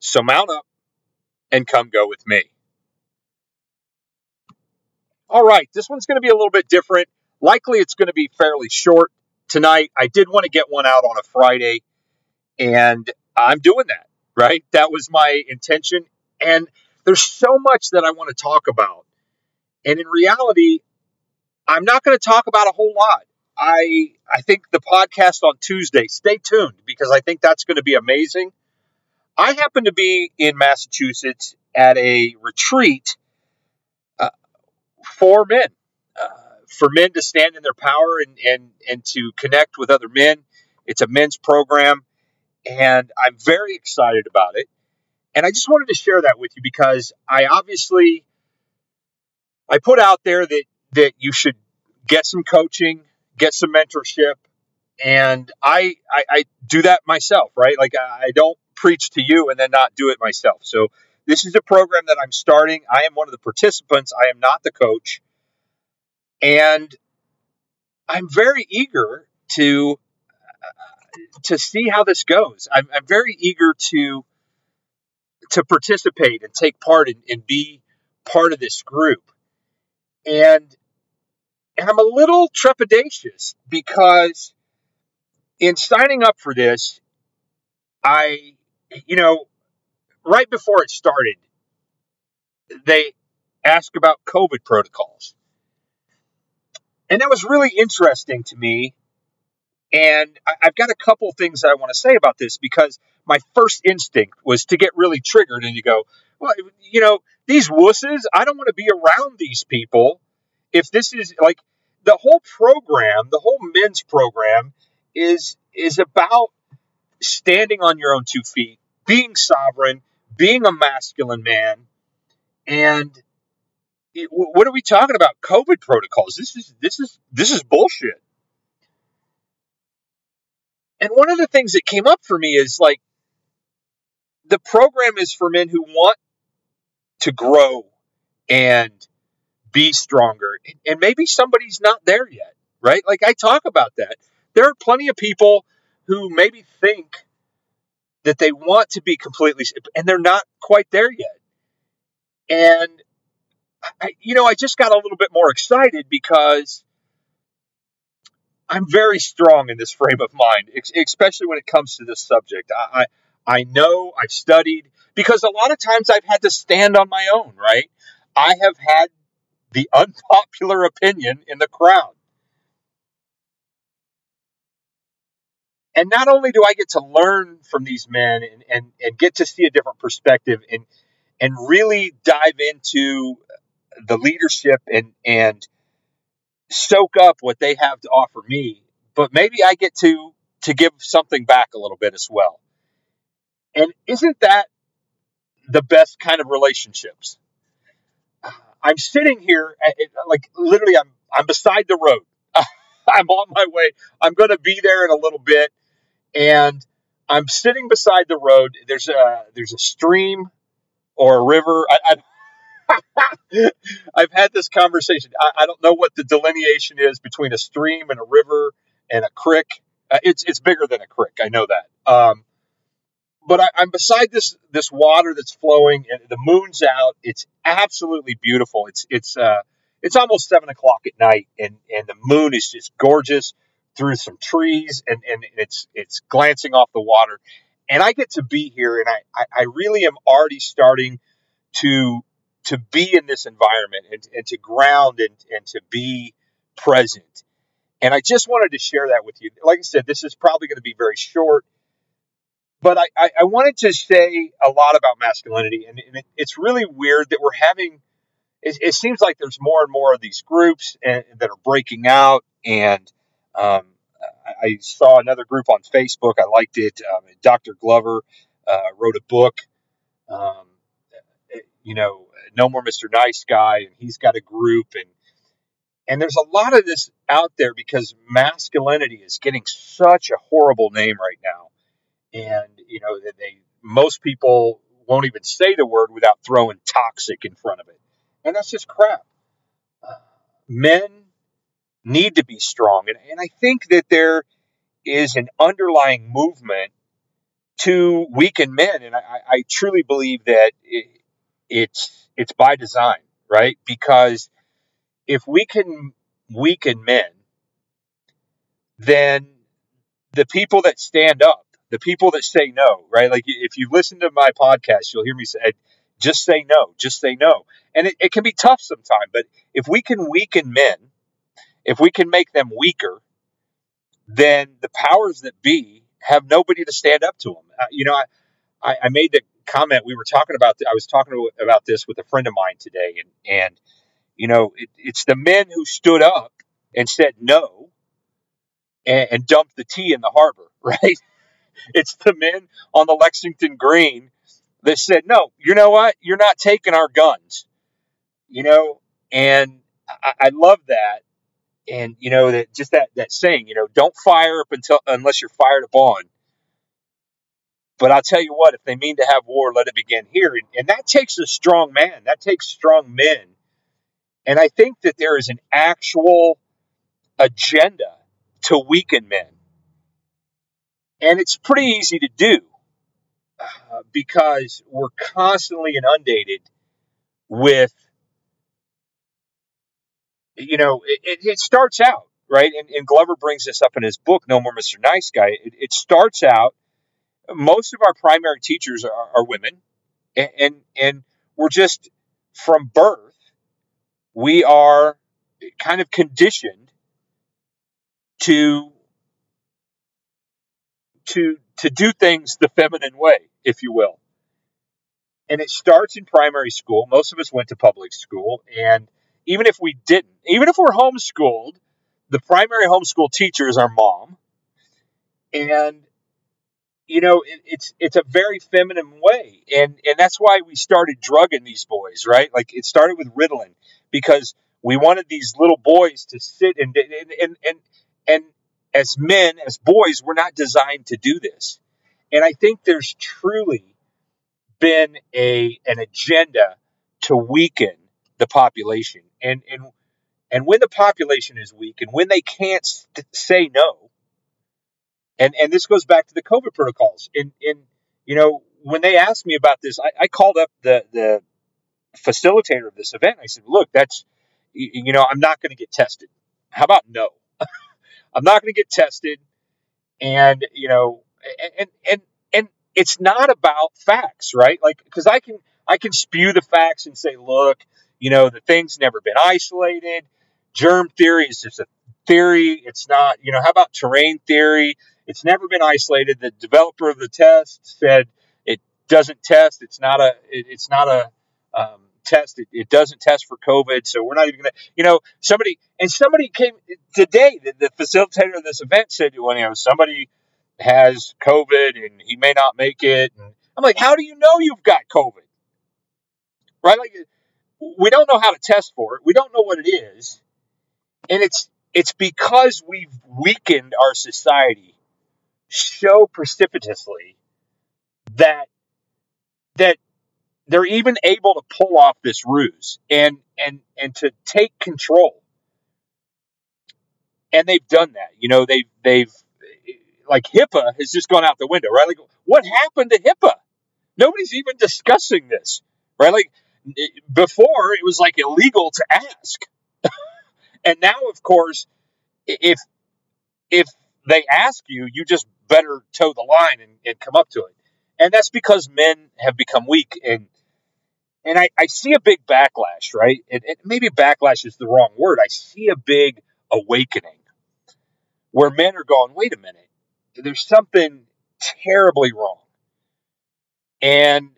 So mount up and come go with me. All right, this one's going to be a little bit different. Likely it's going to be fairly short tonight. I did want to get one out on a Friday, and I'm doing that, right? That was my intention. And there's so much that I want to talk about. And in reality, I'm not going to talk about a whole lot. I I think the podcast on Tuesday, stay tuned because I think that's going to be amazing. I happen to be in Massachusetts at a retreat uh, for men, uh, for men to stand in their power and, and, and to connect with other men. It's a men's program, and I'm very excited about it. And I just wanted to share that with you because I obviously I put out there that that you should get some coaching, get some mentorship, and I I, I do that myself, right? Like I don't preach to you and then not do it myself. So this is a program that I'm starting. I am one of the participants. I am not the coach, and I'm very eager to uh, to see how this goes. I'm, I'm very eager to to participate and take part and be part of this group. And and I'm a little trepidatious because in signing up for this, I, you know, right before it started, they asked about COVID protocols. And that was really interesting to me. And I've got a couple things that I want to say about this because my first instinct was to get really triggered and to go, well, you know, these wusses, I don't want to be around these people if this is like the whole program, the whole men's program is is about standing on your own two feet, being sovereign, being a masculine man, and it, what are we talking about? COVID protocols. This is this is this is bullshit. And one of the things that came up for me is like the program is for men who want to grow and be stronger. And maybe somebody's not there yet, right? Like I talk about that. There are plenty of people who maybe think that they want to be completely, and they're not quite there yet. And, I, you know, I just got a little bit more excited because I'm very strong in this frame of mind, especially when it comes to this subject. I, I, I know I've studied because a lot of times I've had to stand on my own, right? I have had the unpopular opinion in the crowd. And not only do I get to learn from these men and, and, and get to see a different perspective and and really dive into the leadership and and soak up what they have to offer me, but maybe I get to to give something back a little bit as well. And isn't that the best kind of relationships? I'm sitting here, uh, like literally, I'm I'm beside the road. I'm on my way. I'm going to be there in a little bit, and I'm sitting beside the road. There's a there's a stream or a river. I, I I've had this conversation. I, I, don't know what the delineation is between a stream and a river and a creek. Uh, it's it's bigger than a creek. I know that. Um, but I, am beside this this water that's flowing, and the moon's out. It's absolutely beautiful. It's it's uh, it's almost seven o'clock at night, and and the moon is just gorgeous through some trees, and and it's it's glancing off the water, and I get to be here, and I I, really am already starting to to be in this environment and, and to ground and, and to be present. And I just wanted to share that with you. Like I said, this is probably going to be very short but I, I, I, wanted to say a lot about masculinity, and, and it, it's really weird that we're having. It, it, seems like there's more and more of these groups and, that are breaking out, and um, I, saw another group on Facebook. I liked it. Um, Dr. Glover uh, wrote a book. Um, you know, no more Mr. Nice Guy, and he's got a group, and and there's a lot of this out there because masculinity is getting such a horrible name right now, and you know they most people won't even say the word without throwing toxic in front of it, and that's just crap. Uh, men need to be strong, and, and I think that there is an underlying movement to weaken men, and I, I truly believe that it, it's it's by design, right? Because if we can weaken men, then the people that stand up, the people that say no, right? Like if you listen to my podcast, you'll hear me say, just say no, just say no. And it, it can be tough sometimes, but if we can weaken men, if we can make them weaker, then the powers that be have nobody to stand up to them. Uh, you know, I, I made the comment we were talking about. I was talking about this with a friend of mine today, and and you know, it, it's the men who stood up and said no, and, and dumped the tea in the harbor, right? It's the men on the Lexington Green that said, no, you know what? You're not taking our guns, you know, and I, I love that and you know that just that that saying, you know, don't fire up until unless you're fired upon. But I'll tell you what, if they mean to have war, let it begin here, and, and that takes a strong man. That takes strong men, and I think that there is an actual agenda to weaken men, and it's pretty easy to do uh, because we're constantly inundated with you know, it, it starts out, right? And, and, Glover brings this up in his book, No More Mr. Nice Guy. It, it starts out, most of our primary teachers are, are women, and, and, and we're just from birth, we are kind of conditioned to to to do things the feminine way, if you will. And it starts in primary school. Most of us went to public school, and even if we didn't, even if we're homeschooled, the primary homeschool teacher is our mom. And you know, it, it's it's a very feminine way, and and that's why we started drugging these boys, right? Like it started with Ritalin because we wanted these little boys to sit and and and and, and as men, as boys, we're not designed to do this. And I think there's truly been a an agenda to weaken the population and and and when the population is weak and when they can't st- say no and and this goes back to the covid protocols. And and you know when they asked me about this i, I called up the the facilitator of this event. I said look that's you know i'm not going to get tested. How about no? I'm not going to get tested. And you know and and and it's not about facts right? Like because i can i can spew the facts and say look you know, the thing's never been isolated. Germ theory is just a theory. It's not, you know, how about terrain theory? It's never been isolated. The developer of the test said it doesn't test. It's not a, it, it's not a, um, test. It, it, doesn't test for COVID. So we're not even going to, you know, somebody, and somebody came today, the, the facilitator of this event said, well, you know, somebody has COVID and he may not make it. And I'm like, how do you know you've got COVID? Right? Like, we don't know how to test for it. We don't know what it is. And it's it's because we've weakened our society so precipitously that that they're even able to pull off this ruse and and and to take control. And they've done that. You know, they've they've like HIPAA has just gone out the window, right? Like what happened to HIPAA? Nobody's even discussing this, right? Like before it was like illegal to ask. and now, of course, if if they ask you, you just better toe the line and, and come up to it. And that's because men have become weak and and I, I see a big backlash, right? And, and maybe backlash is the wrong word. I see a big awakening where men are going, wait a minute, there's something terribly wrong. And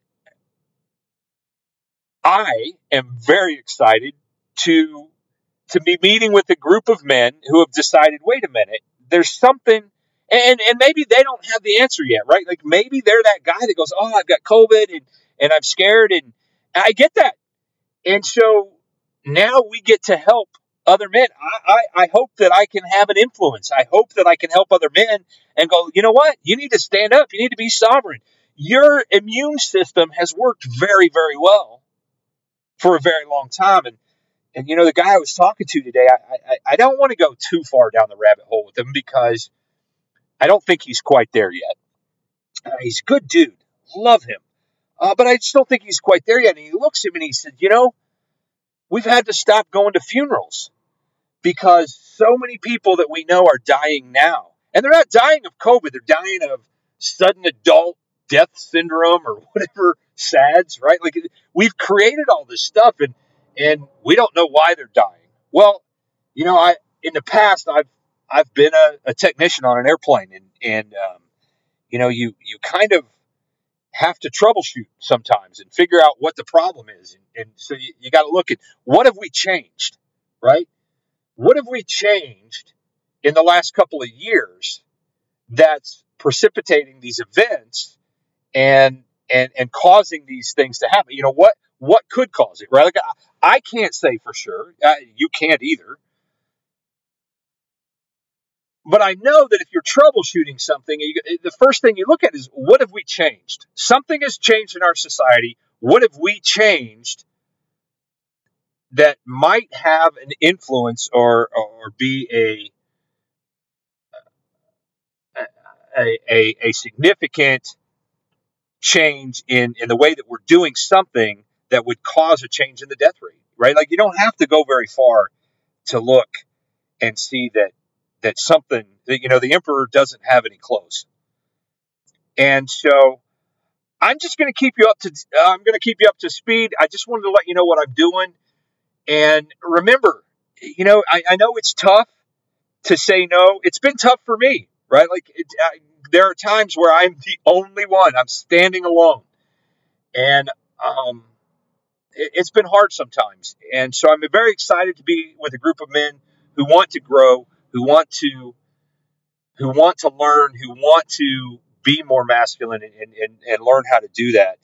I am very excited to to be meeting with a group of men who have decided, wait a minute, there's something And and maybe they don't have the answer yet, right? Like maybe they're that guy that goes, "Oh, I've got COVID and and I'm scared," and I get that. And so now we get to help other men. I, I, I hope that I can have an influence. I hope that I can help other men and go, you know what? You need to stand up. You need to be sovereign. Your immune system has worked very, very well for a very long time. And and you know, the guy I was talking to today, I, I, I don't want to go too far down the rabbit hole with him because I don't think he's quite there yet. Uh, he's a good dude, love him, uh, but I just don't think he's quite there yet. And he looks at me and he said, "You know, we've had to stop going to funerals because so many people that we know are dying now, and they're not dying of COVID; they're dying of sudden adult death syndrome or whatever SADS, right? Like we've created all this stuff, and and we don't know why they're dying. Well, you know, I in the past I've I've been a, a technician on an airplane, and and um, you know, you you kind of have to troubleshoot sometimes and figure out what the problem is, and, and so you, you got to look at what have we changed, right? What have we changed in the last couple of years that's precipitating these events and and and causing these things to happen? You know what what could cause it, right? Like I, I can't say for sure. Uh, you can't either. But I know that if you're troubleshooting something, you, the first thing you look at is what have we changed? Something has changed in our society. What have we changed that might have an influence or or be a a, a, a significant change in, in the way that we're doing something that would cause a change in the death rate, right? Like you don't have to go very far to look and see that that something that you know the emperor doesn't have any clothes, and so I'm just going to keep you up to I'm going to keep you up to speed. I just wanted to let you know what I'm doing, and remember, you know I, I know it's tough to say no. It's been tough for me, right? Like it, I, there are times where I'm the only one. I'm standing alone, and um, it, it's been hard sometimes. And so I'm very excited to be with a group of men who want to grow, who want to, who want to learn, who want to be more masculine and, and, and learn how to do that.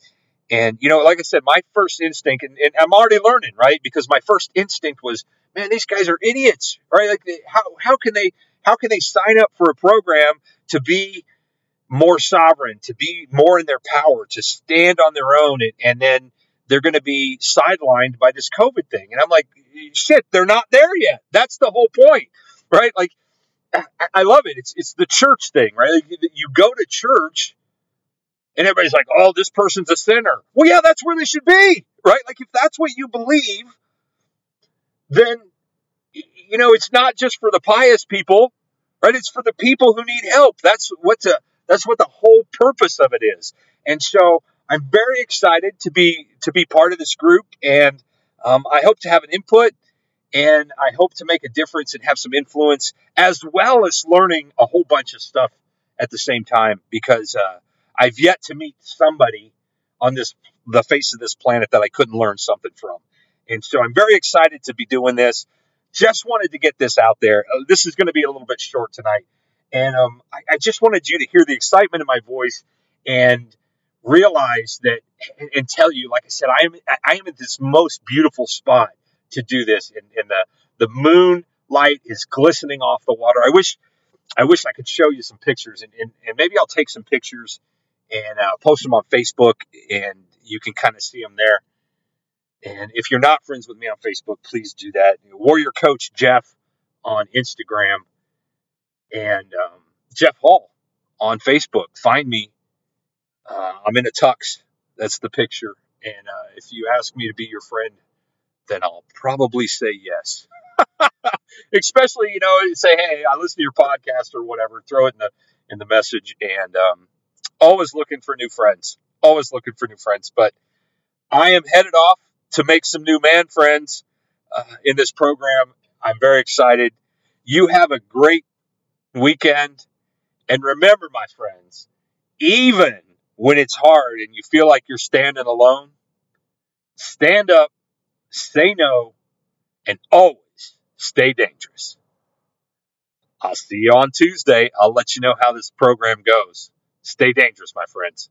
And, you know, like I said, my first instinct, and, and, I'm already learning, right? Because my first instinct was, man, these guys are idiots, right? Like, how, how can they, how can they sign up for a program to be more sovereign, to be more in their power, to stand on their own, and, and then they're going to be sidelined by this COVID thing. And I'm like, shit, they're not there yet. That's the whole point, right? Like, I love it. It's it's the church thing, right? You go to church, and everybody's like, "Oh, this person's a sinner." Well, yeah, that's where they should be, right? Like, if that's what you believe, then you know it's not just for the pious people, right? It's for the people who need help. That's what the that's what the whole purpose of it is. And so I'm very excited to be to be part of this group, and um, I hope to have an input, and I hope to make a difference and have some influence, as well as learning a whole bunch of stuff at the same time. Because uh, I've yet to meet somebody on this the face of this planet that I couldn't learn something from, and so I'm very excited to be doing this. Just wanted to get this out there. Uh, this is going to be a little bit short tonight, and um, I, I just wanted you to hear the excitement in my voice and realize that and, and, tell you, like I said, I am I am in this most beautiful spot to do this, and, and the the moon light is glistening off the water. I wish I wish I could show you some pictures, and, and, and maybe I'll take some pictures and uh, post them on Facebook, and you can kind of see them there. And if you're not friends with me on Facebook, please do that. Warrior Coach Jeff on Instagram, and um, Jeff Hall on Facebook. Find me uh, I'm in a tux. That's the picture. And uh, if you ask me to be your friend, then I'll probably say yes. Especially, you know, say, hey, I listen to your podcast or whatever. Throw it in the in the message. And um, always looking for new friends. Always looking for new friends. But I am headed off to make some new man friends uh, in this program. I'm very excited. You have a great weekend. And remember, my friends, even when it's hard and you feel like you're standing alone, stand up, say no, and always stay dangerous. I'll see you on Tuesday. I'll let you know how this program goes. Stay dangerous, my friends.